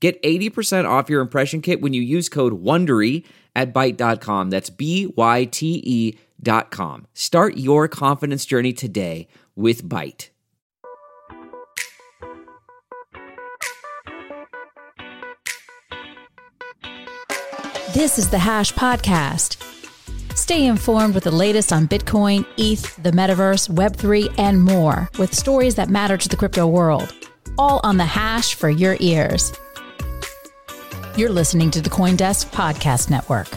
Get 80% off your impression kit when you use code WONDERY at Byte.com. That's B-Y-T-E dot com. Start your confidence journey today with Byte. This is the Hash Podcast. Stay informed with the latest on Bitcoin, ETH, the metaverse, Web3, and more with stories that matter to the crypto world. All on the Hash for your ears. You're listening to the Coindesk Podcast Network.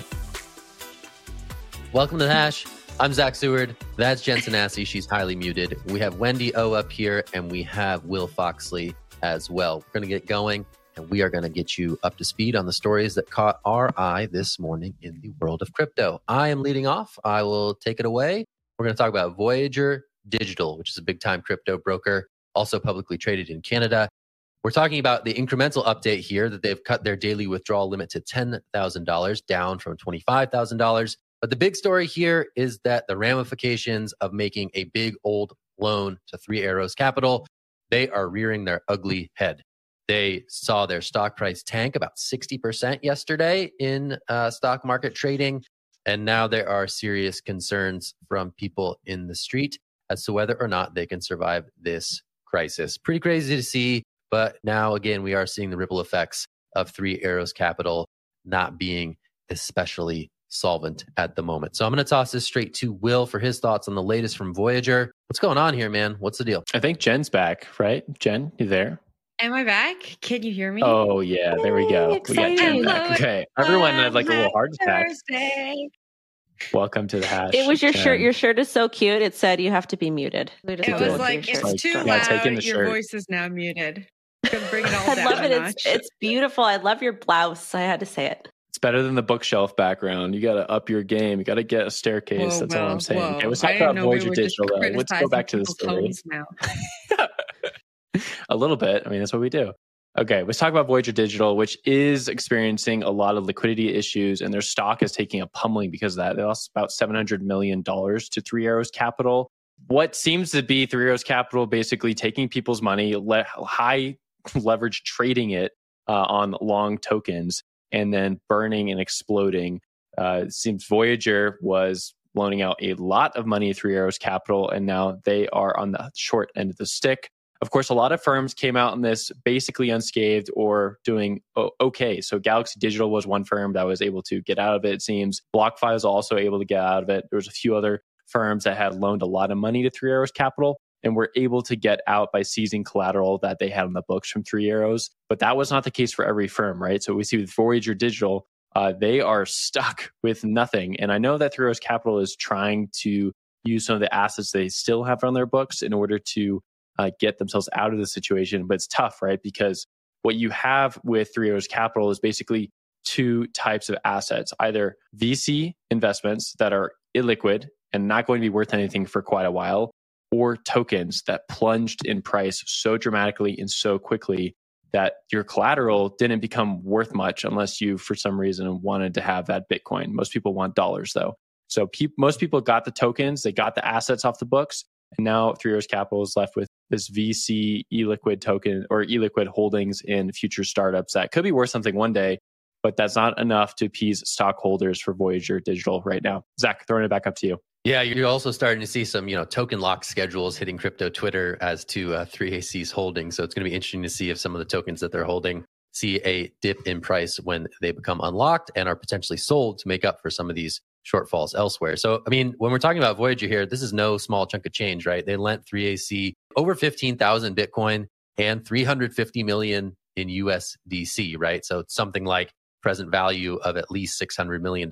Welcome to the Hash. I'm Zach Seward. That's Jen Sanasie. She's highly muted. We have Wendy O up here, and we have Will Foxley as well. We're going to get going, and we are going to get you up to speed on the stories that caught our eye this morning in the world of crypto. I am leading off. I will take it away. We're going to talk about Voyager Digital, which is a big time crypto broker, also publicly traded in Canada. We're talking about the incremental update here that they've cut their daily withdrawal limit to $10,000 down from $25,000. But the big story here is that the ramifications of making a big old loan to Three Arrows Capital, they are rearing their ugly head. They saw their stock price tank about 60% yesterday in uh, stock market trading. And now there are serious concerns from people in the street as to whether or not they can survive this crisis. Pretty crazy to see. But now, again, we are seeing the ripple effects of Three Arrows Capital not being especially solvent at the moment. So I'm going to toss this straight to Will for his thoughts on the latest from Voyager. What's going on here, man? What's the deal? I think Jen's back, right? Jen, you there? Am I back? Can you hear me? Oh yeah, there we go. Yay, we got Jen back. Okay, everyone had like a little heart attack. Thursday. Welcome to the hash. It was your Jen. shirt. Your shirt is so cute. It said you have to be muted. It It was like It's it's too loud. Your shirt. voice is now muted. Gonna bring it all I down love it. It's, it's beautiful. I love your blouse. I had to say it. It's better than the bookshelf background. You got to up your game. You got to get a staircase. Whoa, That's all I'm saying. whoa. Okay, let's I talk didn't about know we Voyager Digital. Though. Let's go back to the story. a little bit. I mean, that's what we do. Okay, let's talk about Voyager Digital, which is experiencing a lot of liquidity issues, and their stock is taking a pummeling because of that. They lost about $700 million to Three Arrows Capital. What seems to be Three Arrows Capital basically taking people's money, high leverage trading it uh, on long tokens, and then burning and exploding. Uh, it seems Voyager was loaning out a lot of money Three Arrows Capital, and now they are on the short end of the stick. Of course, a lot of firms came out in this basically unscathed or doing okay. So Galaxy Digital was one firm that was able to get out of it, it seems. BlockFi was also able to get out of it. There was a few other firms that had loaned a lot of money to Three Arrows Capital and were able to get out by seizing collateral that they had on the books from Three Arrows. But that was not the case for every firm, right? So we see with Voyager Digital, uh, they are stuck with nothing. And I know that Three Arrows Capital is trying to use some of the assets they still have on their books in order to uh, get themselves out of the situation. But it's tough, right? Because what you have with Three Arrows Capital is basically two types of assets either VC investments that are illiquid and not going to be worth anything for quite a while, or tokens that plunged in price so dramatically and so quickly that your collateral didn't become worth much unless you, for some reason, wanted to have that Bitcoin. Most people want dollars, though. So pe- most people got the tokens, they got the assets off the books, and now Three Arrows Capital is left with this VC illiquid token or illiquid holdings in future startups that could be worth something one day, but that's not enough to appease stockholders for Voyager Digital right now. Zach, throwing it back up to you. Yeah, you're also starting to see some, you know, token lock schedules hitting crypto Twitter as to uh, 3AC's holding. So it's going to be interesting to see if some of the tokens that they're holding see a dip in price when they become unlocked and are potentially sold to make up for some of these shortfalls elsewhere. So, I mean, when we're talking about Voyager here, this is no small chunk of change, right? They lent 3AC over 15,000 Bitcoin and 350 million in USDC, right? So it's something like present value of at least $600 million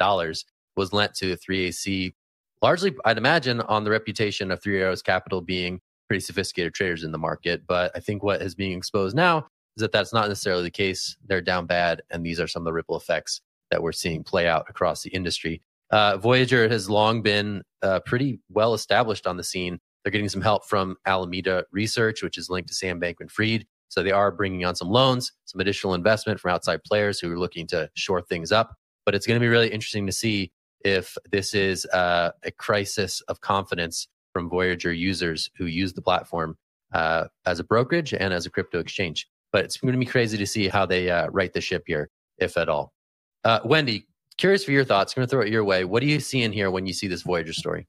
was lent to 3AC, largely, I'd imagine, on the reputation of Three Arrows Capital being pretty sophisticated traders in the market. But I think what is being exposed now is that that's not necessarily the case. They're down bad, and these are some of the ripple effects that we're seeing play out across the industry. Uh, Voyager has long been uh, pretty well established on the scene. They're getting some help from Alameda Research, which is linked to Sam Bankman Fried. So they are bringing on some loans, some additional investment from outside players who are looking to shore things up. But it's going to be really interesting to see if this is uh, a crisis of confidence from Voyager users who use the platform uh, as a brokerage and as a crypto exchange. But it's going to be crazy to see how they uh, right the ship here, if at all. Uh, Wendy, curious for your thoughts. I'm going to throw it your way. What do you see in here when you see this Voyager story?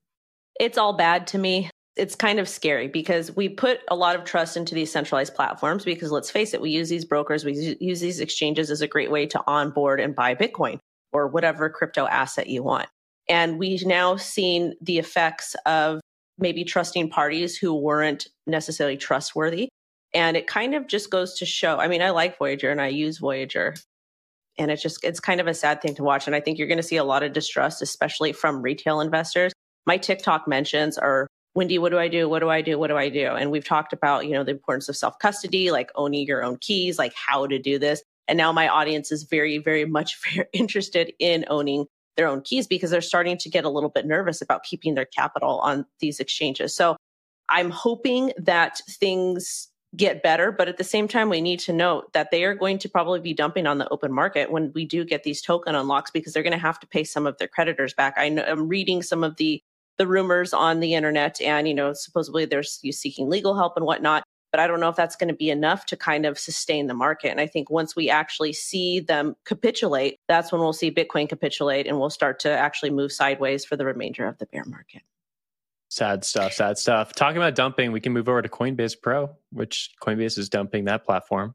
It's all bad to me. It's kind of scary because we put a lot of trust into these centralized platforms because let's face it, we use these brokers, we use these exchanges as a great way to onboard and buy Bitcoin or whatever crypto asset you want. And we've now seen the effects of maybe trusting parties who weren't necessarily trustworthy. And it kind of just goes to show. I mean, I like Voyager and I use Voyager. And it's just, it's kind of a sad thing to watch. And I think you're going to see a lot of distrust, especially from retail investors. My TikTok mentions are Wendy, what do I do? What do I do? What do I do? And we've talked about, you know, the importance of self custody, like owning your own keys, like how to do this. And now my audience is very, very much very interested in owning their own keys because they're starting to get a little bit nervous about keeping their capital on these exchanges. So I'm hoping that things get better, but at the same time, we need to note that they are going to probably be dumping on the open market when we do get these token unlocks because they're going to have to pay some of their creditors back. I I'm reading some of the the rumors on the internet, and you know, supposedly there's you seeking legal help and whatnot but I don't know if that's going to be enough to kind of sustain the market. And I think once we actually see them capitulate, that's when we'll see Bitcoin capitulate and we'll start to actually move sideways for the remainder of the bear market. Sad stuff, sad stuff. Talking about dumping, we can move over to Coinbase Pro, which Coinbase is dumping that platform.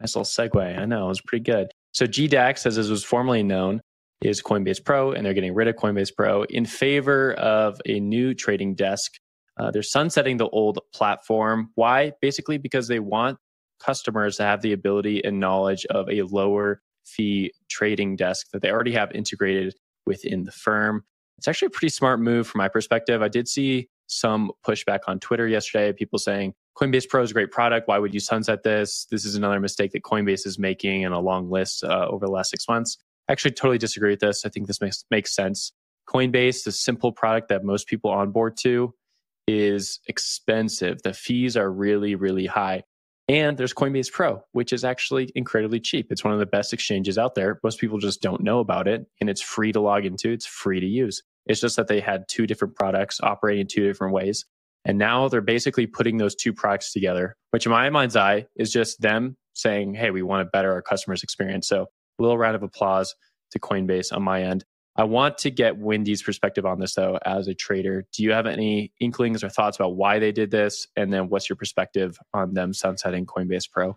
Nice little segue. I know, it was pretty good. So GDAX, as it was formerly known, is Coinbase Pro, and they're getting rid of Coinbase Pro in favor of a new trading desk uh, they're sunsetting the old platform. Why? Basically, because they want customers to have the ability and knowledge of a lower fee trading desk that they already have integrated within the firm. It's actually a pretty smart move from my perspective. I did see some pushback on Twitter yesterday, people saying Coinbase Pro is a great product. Why would you sunset this? This is another mistake that Coinbase is making in a long list uh, over the last six months. I actually totally disagree with this. I think this makes, makes sense. Coinbase, the simple product that most people onboard to, is expensive. The fees are really, really high. And there's Coinbase Pro, which is actually incredibly cheap. It's one of the best exchanges out there. Most people just don't know about it, and it's free to log into, it's free to use. It's just that they had two different products operating two different ways. And now they're basically putting those two products together, which in my mind's eye is just them saying, hey, we want to better our customers' experience. So a little round of applause to Coinbase on my end. I want to get Wendy's perspective on this though, as a trader. Do you have any inklings or thoughts about why they did this? And then what's your perspective on them sunsetting Coinbase Pro?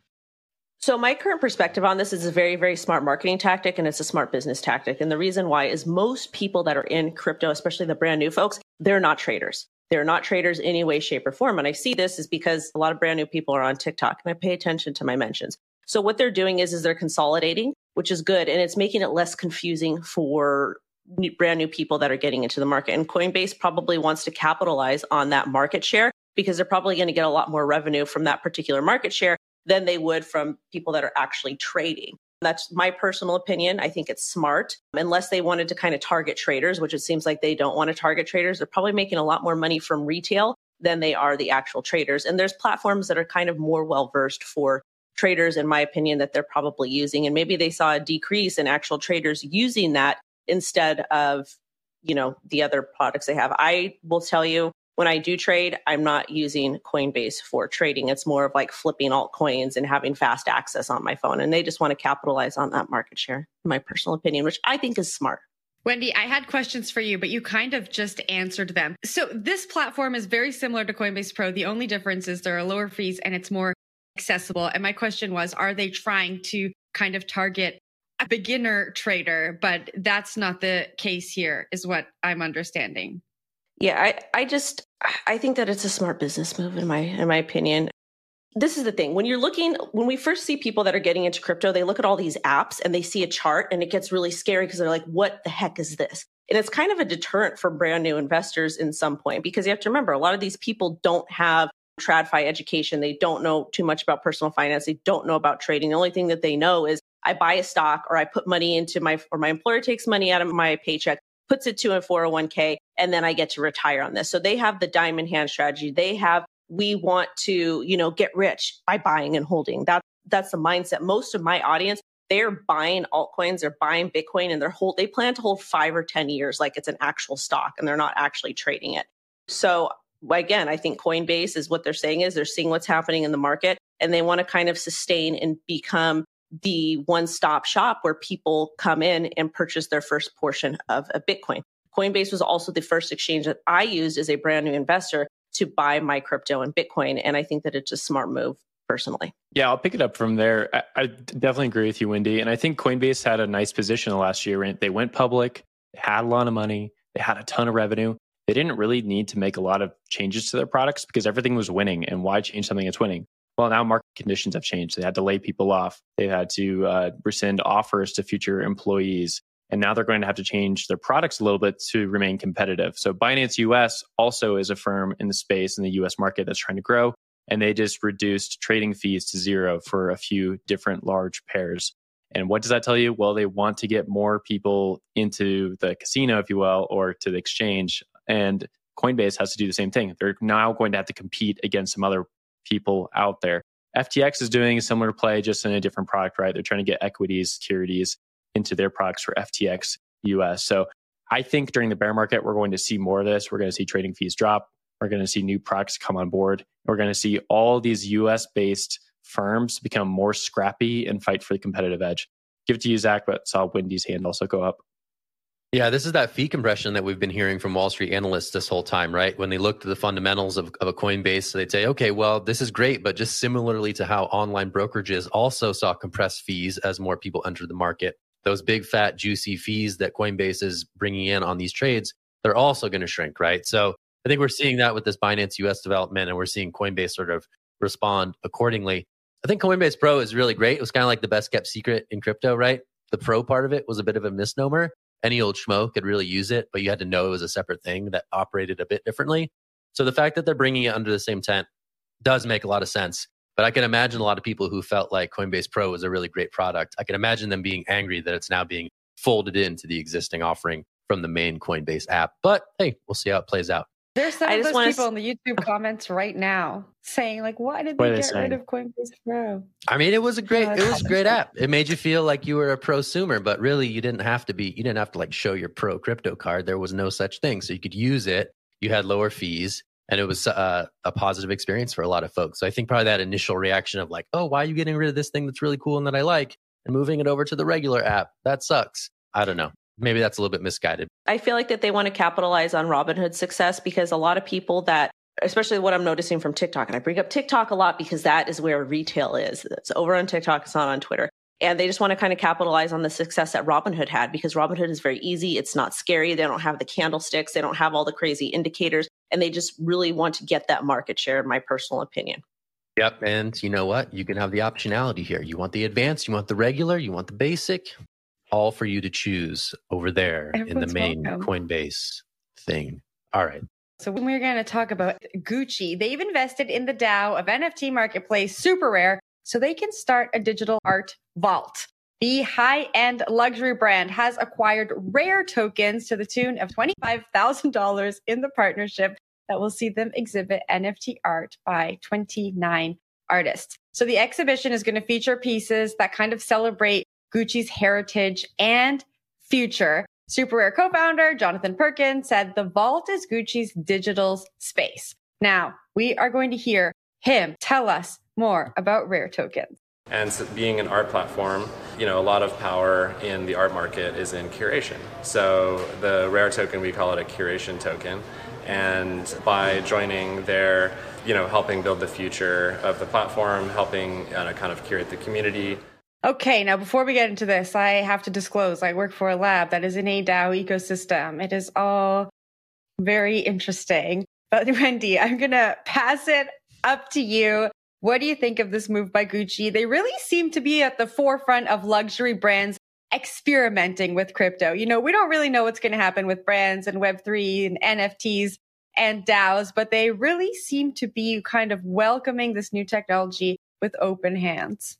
So, my current perspective on this is a very, very smart marketing tactic and it's a smart business tactic. And the reason why is most people that are in crypto, especially the brand new folks, they're not traders. They're not traders any way, shape, or form. And I see this is because a lot of brand new people are on TikTok and I pay attention to my mentions. So what they're doing is, is they're consolidating, which is good. And it's making it less confusing for new, brand new people that are getting into the market. And Coinbase probably wants to capitalize on that market share because they're probably going to get a lot more revenue from that particular market share than they would from people that are actually trading. That's my personal opinion. I think it's smart. Unless they wanted to kind of target traders, which it seems like they don't want to target traders, they're probably making a lot more money from retail than they are the actual traders. And there's platforms that are kind of more well versed for traders, in my opinion, that they're probably using. And maybe they saw a decrease in actual traders using that instead of you know the other products they have i will tell you when i do trade i'm not using coinbase for trading it's more of like flipping altcoins and having fast access on my phone and they just want to capitalize on that market share in my personal opinion which i think is smart Wendy, I had questions for you, but you kind of just answered them. So, this platform is very similar to Coinbase Pro. The only difference is there are lower fees and it's more accessible. And my question was Are they trying to kind of target a beginner trader, but that's not the case here, is what I'm understanding. Yeah, I, I just I think that it's a smart business move in my in my opinion. This is the thing. When you're looking when we first see people that are getting into crypto, they look at all these apps and they see a chart and it gets really scary because they're like, what the heck is this? And it's kind of a deterrent for brand new investors in some point because you have to remember a lot of these people don't have TradFi education. They don't know too much about personal finance. They don't know about trading. The only thing that they know is I buy a stock or I put money into my, or my employer takes money out of my paycheck, puts it to a 401k, and then I get to retire on this. So they have the diamond hand strategy. They have, we want to, you know, get rich by buying and holding. That, that's the mindset. Most of my audience, they're buying altcoins, they're buying Bitcoin and they're hold, they plan to hold five or 10 years like it's an actual stock and they're not actually trading it. So again, I think Coinbase is what they're saying is they're seeing what's happening in the market and they want to kind of sustain and become the one stop shop where people come in and purchase their first portion of a Bitcoin. Coinbase was also the first exchange that I used as a brand new investor to buy my crypto and Bitcoin. And I think that it's a smart move personally. Yeah, I'll pick it up from there. I, I, definitely agree with you, Wendy. And I think Coinbase had a nice position last year. They went public, they had a lot of money, they had a ton of revenue. They didn't really need to make a lot of changes to their products because everything was winning. And why change something that's winning? Well, now market conditions have changed. They had to lay people off. They had to uh, rescind offers to future employees. And now they're going to have to change their products a little bit to remain competitive. So Binance US also is a firm in the space in the US market that's trying to grow. And they just reduced trading fees to zero for a few different large pairs. And what does that tell you? Well, they want to get more people into the casino, if you will, or to the exchange. And Coinbase has to do the same thing. They're now going to have to compete against some other people out there. FTX is doing a similar play, just in a different product, right? They're trying to get equities, securities into their products for FTX US. So I think during the bear market, we're going to see more of this. We're going to see trading fees drop. We're going to see new products come on board. We're going to see all these US based firms become more scrappy and fight for the competitive edge. Give it to you, Zach, but saw Wendy's hand also go up. Yeah, this is that fee compression that we've been hearing from Wall Street analysts this whole time, right? When they look to the fundamentals of, of a Coinbase, they'd say, okay, well, this is great, but just similarly to how online brokerages also saw compressed fees as more people entered the market, those big, fat, juicy fees that Coinbase is bringing in on these trades, they're also going to shrink, right? So I think we're seeing that with this Binance US development, and we're seeing Coinbase sort of respond accordingly. I think Coinbase Pro is really great. It was kind of like the best kept secret in crypto, right? The pro part of it was a bit of a misnomer any old schmo could really use it, but you had to know it was a separate thing that operated a bit differently. So the fact that they're bringing it under the same tent does make a lot of sense. But I can imagine a lot of people who felt like Coinbase Pro was a really great product. I can imagine them being angry that it's now being folded into the existing offering from the main Coinbase app. But hey, we'll see how it plays out. There's some I of those people s- in the YouTube comments right now saying like, "Why did they get rid of Coinbase Pro?" I mean, it was a great, it was a great app. It made you feel like you were a prosumer, but really, you didn't have to be. You didn't have to like show your pro crypto card. There was no such thing, so you could use it. You had lower fees, and it was uh, a positive experience for a lot of folks. So I think probably that initial reaction of like, "Oh, why are you getting rid of this thing that's really cool and that I like, and moving it over to the regular app? That sucks." I don't know maybe that's a little bit misguided. I feel like that they want to capitalize on Robinhood's success because a lot of people that especially what I'm noticing from TikTok and I bring up TikTok a lot because that is where retail is. It's over on TikTok, it's not on Twitter. And they just want to kind of capitalize on the success that Robinhood had because Robinhood is very easy. It's not scary. They don't have the candlesticks. They don't have all the crazy indicators. And they just really want to get that market share, in my personal opinion. Yep. And you know what? You can have the optionality here. You want the advanced, you want the regular, you want the basic all for you to choose over there Everyone's in the main welcome. Coinbase thing. All right. So when we're going to talk about Gucci, they've invested in the DAO of NFT marketplace SuperRare so they can start a digital art vault. The high-end luxury brand has acquired rare tokens to the tune of $25,000 in the partnership that will see them exhibit NFT art by 29 artists. So the exhibition is going to feature pieces that kind of celebrate Gucci's heritage and future. SuperRare co-founder Jonathan Perkins said the vault is Gucci's digital space. Now we are going to hear him tell us more about Rare tokens. And so being an art platform, you know, a lot of power in the art market is in curation. So the Rare token, we call it a curation token. And by joining there, you know, helping build the future of the platform, helping uh, kind of curate the community, Okay, now before we get into this, I have to disclose I work for a lab that is in a DAO ecosystem. It is all very interesting. But Wendy, I'm going to pass it up to you. What do you think of this move by Gucci? They really seem to be at the forefront of luxury brands experimenting with crypto. You know, we don't really know what's going to happen with brands and Web3 and NFTs and DAOs, but they really seem to be kind of welcoming this new technology with open hands.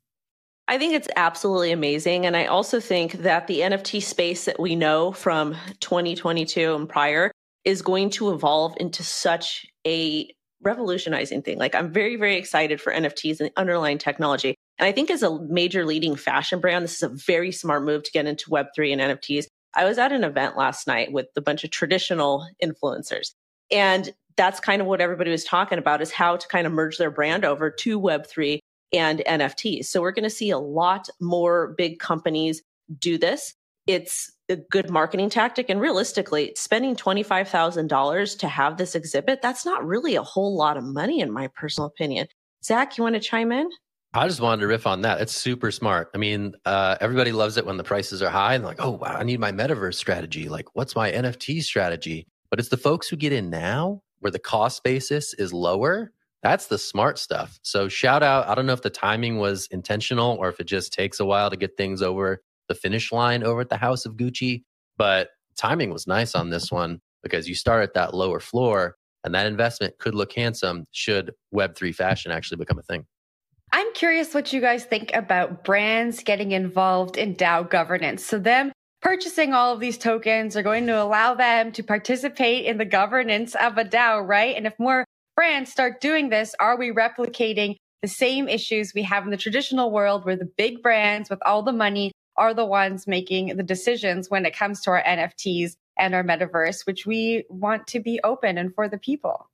I think it's absolutely amazing. And I also think that the NFT space that we know from 2022 and prior is going to evolve into such a revolutionizing thing. Like, I'm very, very excited for NFTs and underlying technology. And I think as a major leading fashion brand, this is a very smart move to get into Web3 and NFTs. I was at an event last night with a bunch of traditional influencers. And that's kind of what everybody was talking about is how to kind of merge their brand over to Web3 and NFTs. So we're going to see a lot more big companies do this. It's a good marketing tactic. And realistically, spending $25,000 to have this exhibit, that's not really a whole lot of money, in my personal opinion. Zach, you want to chime in? I just wanted to riff on that. It's super smart. I mean, uh, everybody loves it when the prices are high and like, oh, wow, I need my metaverse strategy. Like, what's my NFT strategy? But it's the folks who get in now where the cost basis is lower that's the smart stuff. So shout out. I don't know if the timing was intentional or if it just takes a while to get things over the finish line over at the House of Gucci, but timing was nice on this one because you start at that lower floor and that investment could look handsome should Web3 fashion actually become a thing. I'm curious what you guys think about brands getting involved in DAO governance. So, them purchasing all of these tokens are going to allow them to participate in the governance of a DAO, right? And if more brands start doing this, are we replicating the same issues we have in the traditional world where the big brands with all the money are the ones making the decisions when it comes to our NFTs and our metaverse, which we want to be open and for the people?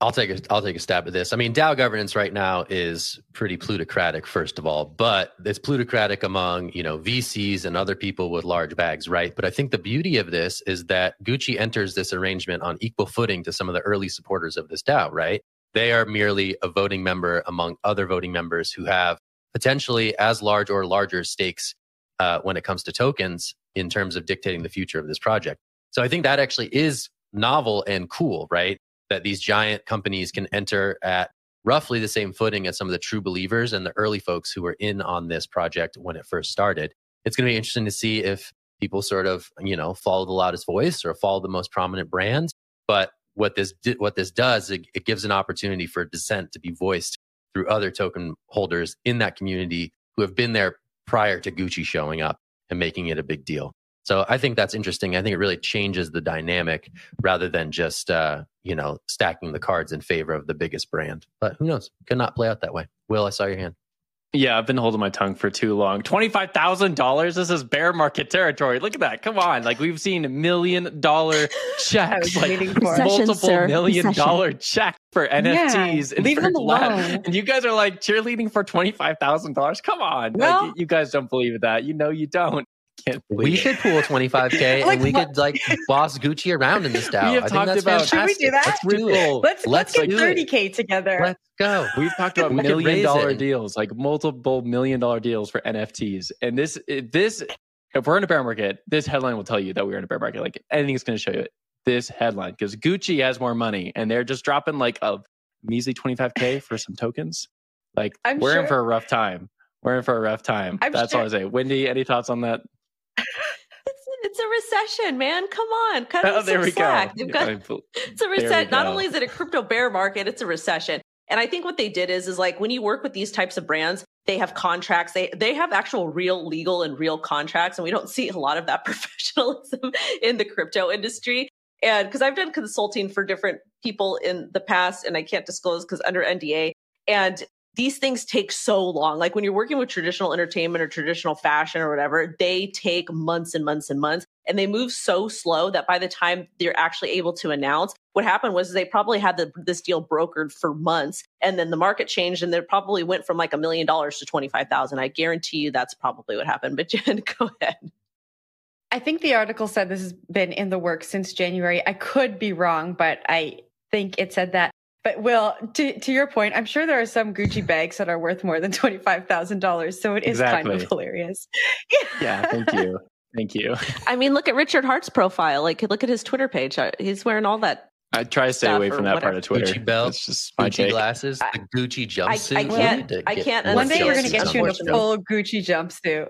I'll take a I'll take a stab at this. I mean, DAO governance right now is pretty plutocratic, first of all, but it's plutocratic among you know VCs and other people with large bags, right? But I think the beauty of this is that Gucci enters this arrangement on equal footing to some of the early supporters of this DAO, right? They are merely a voting member among other voting members who have potentially as large or larger stakes uh, when it comes to tokens in terms of dictating the future of this project. So I think that actually is novel and cool, right? That these giant companies can enter at roughly the same footing as some of the true believers and the early folks who were in on this project when it first started. It's going to be interesting to see if people sort of, you know, follow the loudest voice or follow the most prominent brands. But what this what this does, it, it gives an opportunity for dissent to be voiced through other token holders in that community who have been there prior to Gucci showing up and making it a big deal. So I think that's interesting. I think it really changes the dynamic rather than just uh, you know stacking the cards in favor of the biggest brand. But who knows? Could not play out that way. Will, I saw your hand. Yeah, I've been holding my tongue for too long. Twenty-five thousand dollars. This is bear market territory. Look at that. Come on, like we've seen million dollar checks, like multiple sir. million Recession. dollar check for NFTs Yeah, and leave for them alone. And you guys are like cheerleading for twenty-five thousand dollars. Come on, Well- like, you guys don't believe that. You know you don't. Can't We believe it. should pool 25k Like and we what? could like boss Gucci around in this DAO. We have I think talked that's about- Should we do that? Let's do it. Let's let's, get do it. 30k together. Let's go. We've talked about million dollar it. deals, like multiple million dollar deals for NFTs. And this, this, if we're in a bear market, this headline will tell you that we're in a bear market. Like anything's going to show you this headline because Gucci has more money and they're just dropping like a measly 25K for some tokens. Like I'm we're in for a rough time. We're in for a rough time. I'm That's sure- all I say. Wendy, any thoughts on that? It's, it's a recession, man. Come on. Cut Oh, there we slack. go. Got it's a recession. Not only is it a crypto bear market, it's a recession. And I think what they did is, is like when you work with these types of brands, they have contracts. They they have actual real legal and real contracts, and we don't see a lot of that professionalism in the crypto industry. And because I've done consulting for different people in the past, and I can't disclose because under NDA. And these things take so long. Like when you're working with traditional entertainment or traditional fashion or whatever, they take months and months and months and they move so slow that by the time they're actually able to announce, what happened was they probably had the, this deal brokered for months and then the market changed and they probably went from like a million dollars to 25,000. I guarantee you that's probably what happened. But Jen, go ahead. I think the article said this has been in the works since January. I could be wrong, but I think it said that But Will, to, to your point, I'm sure there are some Gucci bags that are worth more than $25,000. So it is Exactly. kind of hilarious. Yeah, thank you. Thank you. I mean, look at Richard Heart's profile. Like, look at his Twitter page. Uh, He's wearing all that. I try to stay away from that part of Twitter. Gucci belt, It's just Gucci take. glasses, the Gucci jumpsuit. I We can't- I can't One day we're going to get you in a full Gucci jumpsuit.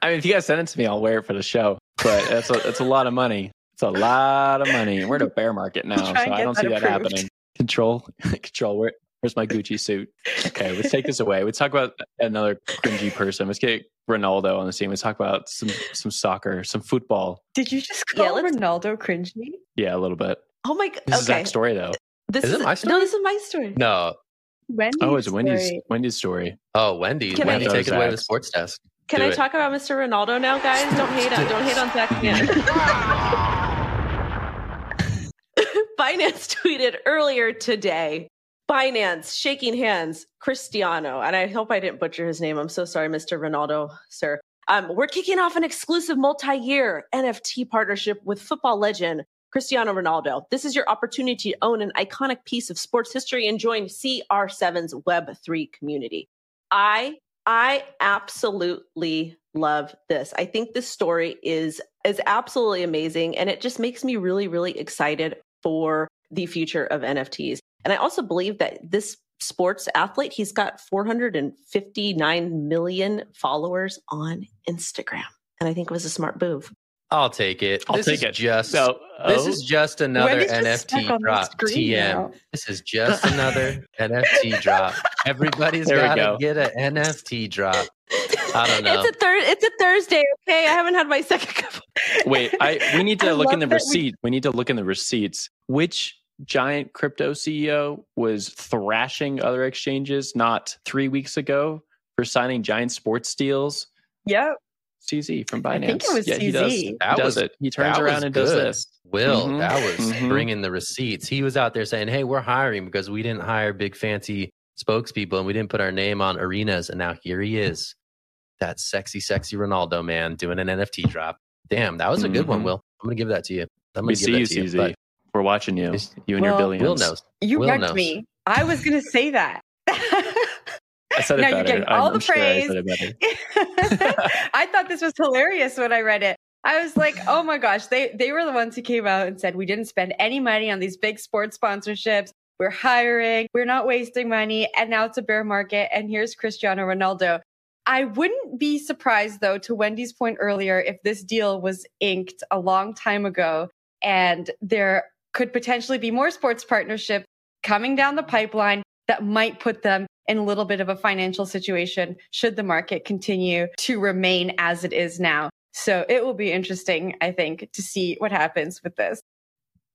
I mean, if you guys send it to me, I'll wear it for the show. But that's a, that's a lot of money. It's a lot of money. And we're in a bear market now, so I don't that see that approved. happening. Control, control. Where, where's my Gucci suit? Okay, let's take this away. Let's talk about another cringy person. Let's get Ronaldo on the scene. Let's talk about some some soccer, some football. Did you just Yeah, call let's- Ronaldo cringy? Yeah, a little bit. Oh my god. This is Okay. Zach's story, though. This Is it my story? No, this is my story. No. Wendy's Oh, it's Wendy's story. Wendy's story. Oh, Wendy. Can Wendy, I- take it away with Zach's. sports desk. Can Do I it. talk about Mr. Ronaldo now, guys? Don't hate on don't hate on Zach again. Binance tweeted earlier today. Binance shaking hands, Cristiano, and I hope I didn't butcher his name. I'm so sorry, Mr. Ronaldo, sir. Um, we're kicking off an exclusive multi-year NFT partnership with football legend Cristiano Ronaldo. This is your opportunity to own an iconic piece of sports history and join CR7's Web3 community. I I absolutely love this. I think this story is is absolutely amazing and it just makes me really really excited for the future of NFTs. And I also believe that this sports athlete, he's got 459 million followers on Instagram. And I think it was a smart move. I'll take it. I'll this take is it. just So, this oh, is just another Wendy's just stuck NFT drop. TM. now. This is just another NFT drop. Everybody's There we got to get an NFT drop. I don't know. It's a third it's a Thursday, okay? I haven't had my second cup. wait, I we need I to look in the love that we- receipt. We need to look in the receipts. Which giant crypto CEO was thrashing other exchanges not three weeks ago for signing giant sports deals? Yep. CZ from Binance. I think it was yeah, he does, CZ. he That does was- it. He turns around was and does this. Will, Mhm, that was mhm. bringing the receipts. He was out there saying, "Hey, we're hiring because we didn't hire big fancy spokespeople and we didn't put our name on arenas." And now here he is, that sexy, sexy Ronaldo man doing an NFT drop. Damn, that was a good one, Mhm. Will. I'm gonna give that to you. I'm gonna We give see that you, to you. CZ. We're watching you. You and your Well, billions. Will knows. You Will wrecked knows. me. I was going to say that. I said it Now better. you're getting all I'm the sure praise. said it better. I thought this was hilarious when I read it. I was like, oh my gosh, they they were the ones who came out and said we didn't spend any money on these big sports sponsorships. We're hiring, we're not wasting money, and now it's a bear market. And here's Cristiano Ronaldo. I wouldn't be surprised though, to Wendy's point earlier, if this deal was inked a long time ago and there could potentially be more sports partnership coming down the pipeline that might put them in a little bit of a financial situation should the market continue to remain as it is now. So it will be interesting, I think, to see what happens with this.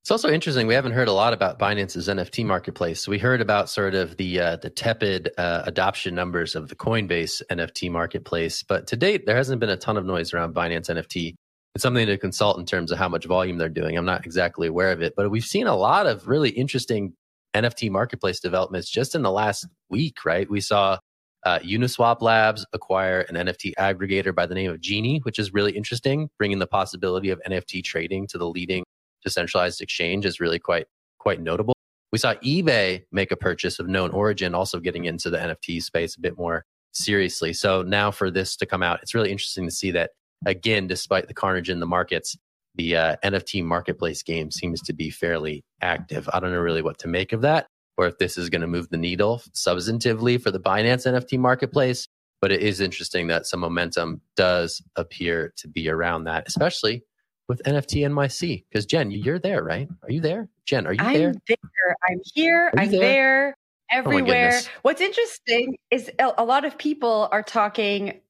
It's also interesting. We haven't heard a lot about Binance's NFT marketplace. We heard about sort of the uh, the tepid uh, adoption numbers of the Coinbase NFT marketplace, but to date there hasn't been a ton of noise around Binance NFT. It's something to consult in terms of how much volume they're doing. I'm not exactly aware of it, but we've seen a lot of really interesting NFT marketplace developments just in the last week. Right? We saw uh, Uniswap Labs acquire an NFT aggregator by the name of Genie, which is really interesting, bringing the possibility of NFT trading to the leading decentralized exchange is really quite quite notable. We saw eBay make a purchase of KnownOrigin, also getting into the NFT space a bit more seriously. So now for this to come out, it's really interesting to see that again, despite the carnage in the markets, the uh, NFT marketplace game seems to be fairly active. I don't know really what to make of that, or if this is going to move the needle substantively for the Binance NFT marketplace. But it is interesting that some momentum does appear to be around that, especially with NFT NYC. Because Jen, you're there, right? Are you there? Jen, are you I'm there? there. I'm here. I'm there? there. Oh everywhere. goodness. What's interesting is a a lot of people are talking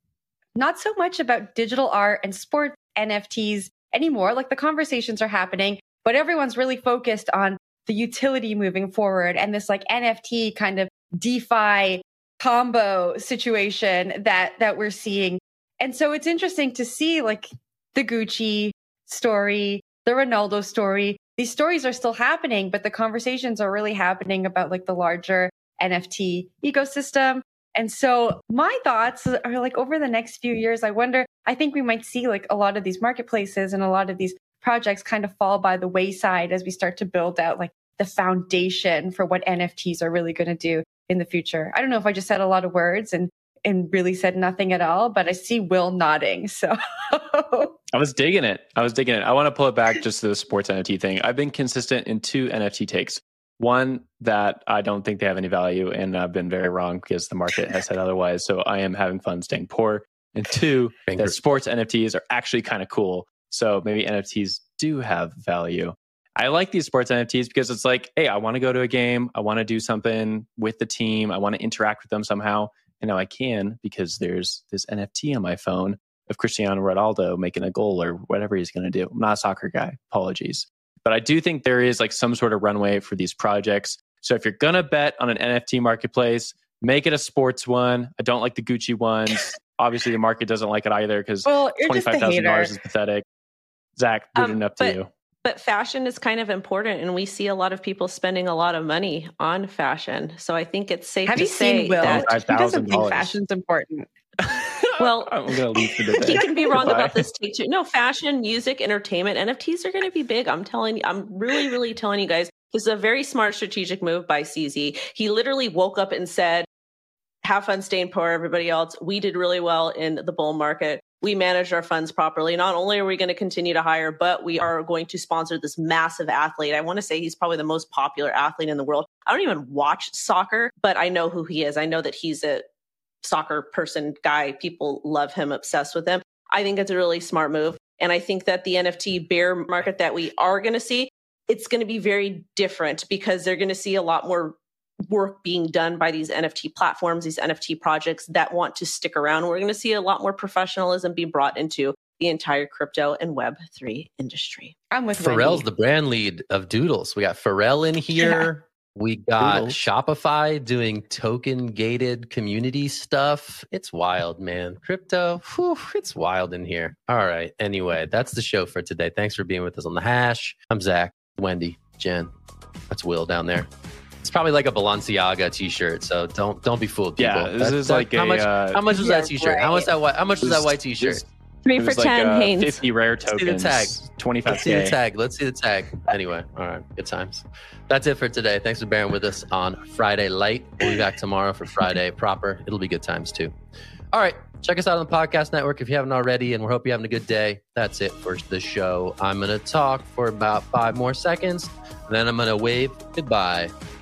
not so much about digital art and sports NFTs anymore. Like the conversations are happening, but everyone's really focused on the utility moving forward and this like NFT kind of DeFi combo situation that that we're seeing. And so it's interesting to see like the Gucci story, the Ronaldo story. These stories are still happening, but the conversations are really happening about like the larger NFT ecosystem. And so my thoughts are like over the next few years, I wonder, I think we might see like a lot of these marketplaces and a lot of these projects kind of fall by the wayside as we start to build out like the foundation for what NFTs are really going to do in the future. I don't know if I just said a lot of words and and really said nothing at all, but I see Will nodding. So I was digging it. I was digging it. I want to pull it back just to the sports NFT thing. I've been consistent in two NFT takes. One that I don't think they have any value, and I've been very wrong because the market has said otherwise. So I am having fun staying poor. And two, that sports NFTs are actually kind of cool. So maybe NFTs do have value. I like these sports NFTs because it's like, hey, I want to go to a game. I want to do something with the team. I want to interact with them somehow. And now I can because there's this NFT on my phone of Cristiano Ronaldo making a goal or whatever he's going to do. I'm not a soccer guy. Apologies. But I do think there is like some sort of runway for these projects. So if you're going to bet on an NFT marketplace, make it a sports one. I don't like the Gucci ones. Obviously, the market doesn't like it either because well, $25,000 is pathetic. Zach, put um, it up to you. But fashion is kind of important, and we see a lot of people spending a lot of money on fashion. So I think it's safe Have to you say seen Will? that he doesn't think fashion's important. well, I'm going to leave for the He can be wrong about this too. No, fashion, music, entertainment, NFTs are going to be big. I'm telling you, I'm really, really telling you guys. This is a very smart strategic move by CZ. He literally woke up and said, "Have fun staying poor, everybody else. We did really well in the bull market we managed our funds properly. Not only are we going to continue to hire, but we are going to sponsor this massive athlete. I want to say he's probably the most popular athlete in the world. I don't even watch soccer, but I know who he is. I know that he's a soccer person guy. People love him, obsessed with him. I think it's a really smart move. And I think that the NFT bear market that we are going to see, it's going to be very different because they're going to see a lot more work being done by these NFT platforms, these NFT projects that want to stick around. We're going to see a lot more professionalism be brought into the entire crypto and Web3 industry. I'm with Pharrell's Wendy. the brand lead of Doodles. We got Pharrell in here. Yeah. We got Doodles. Shopify doing token gated community stuff. It's wild, man. Crypto, whew, it's wild in here. All right. Anyway, that's the show for today. Thanks for being with us on the hash. I'm Zach, Wendy, Jen. That's Will down there. It's probably like a Balenciaga T-shirt, so don't don't be fooled. People. Yeah, this is like how a, much uh, how much was that T-shirt? Right. How much that how much was that white T-shirt? Three for ten, like, uh, Hanes. Fifty rare tokens. Let's see the tag. Twenty five. Let's see the tag. Let's see the tag. Anyway, all right, good times. That's it for today. Thanks for bearing with us on Friday Light. We'll be back tomorrow for Friday Proper. It'll be good times too. All right, check us out on the podcast network if you haven't already, and we hope you're having a good day. That's it for the show. I'm gonna talk for about five more seconds, and then I'm gonna wave goodbye.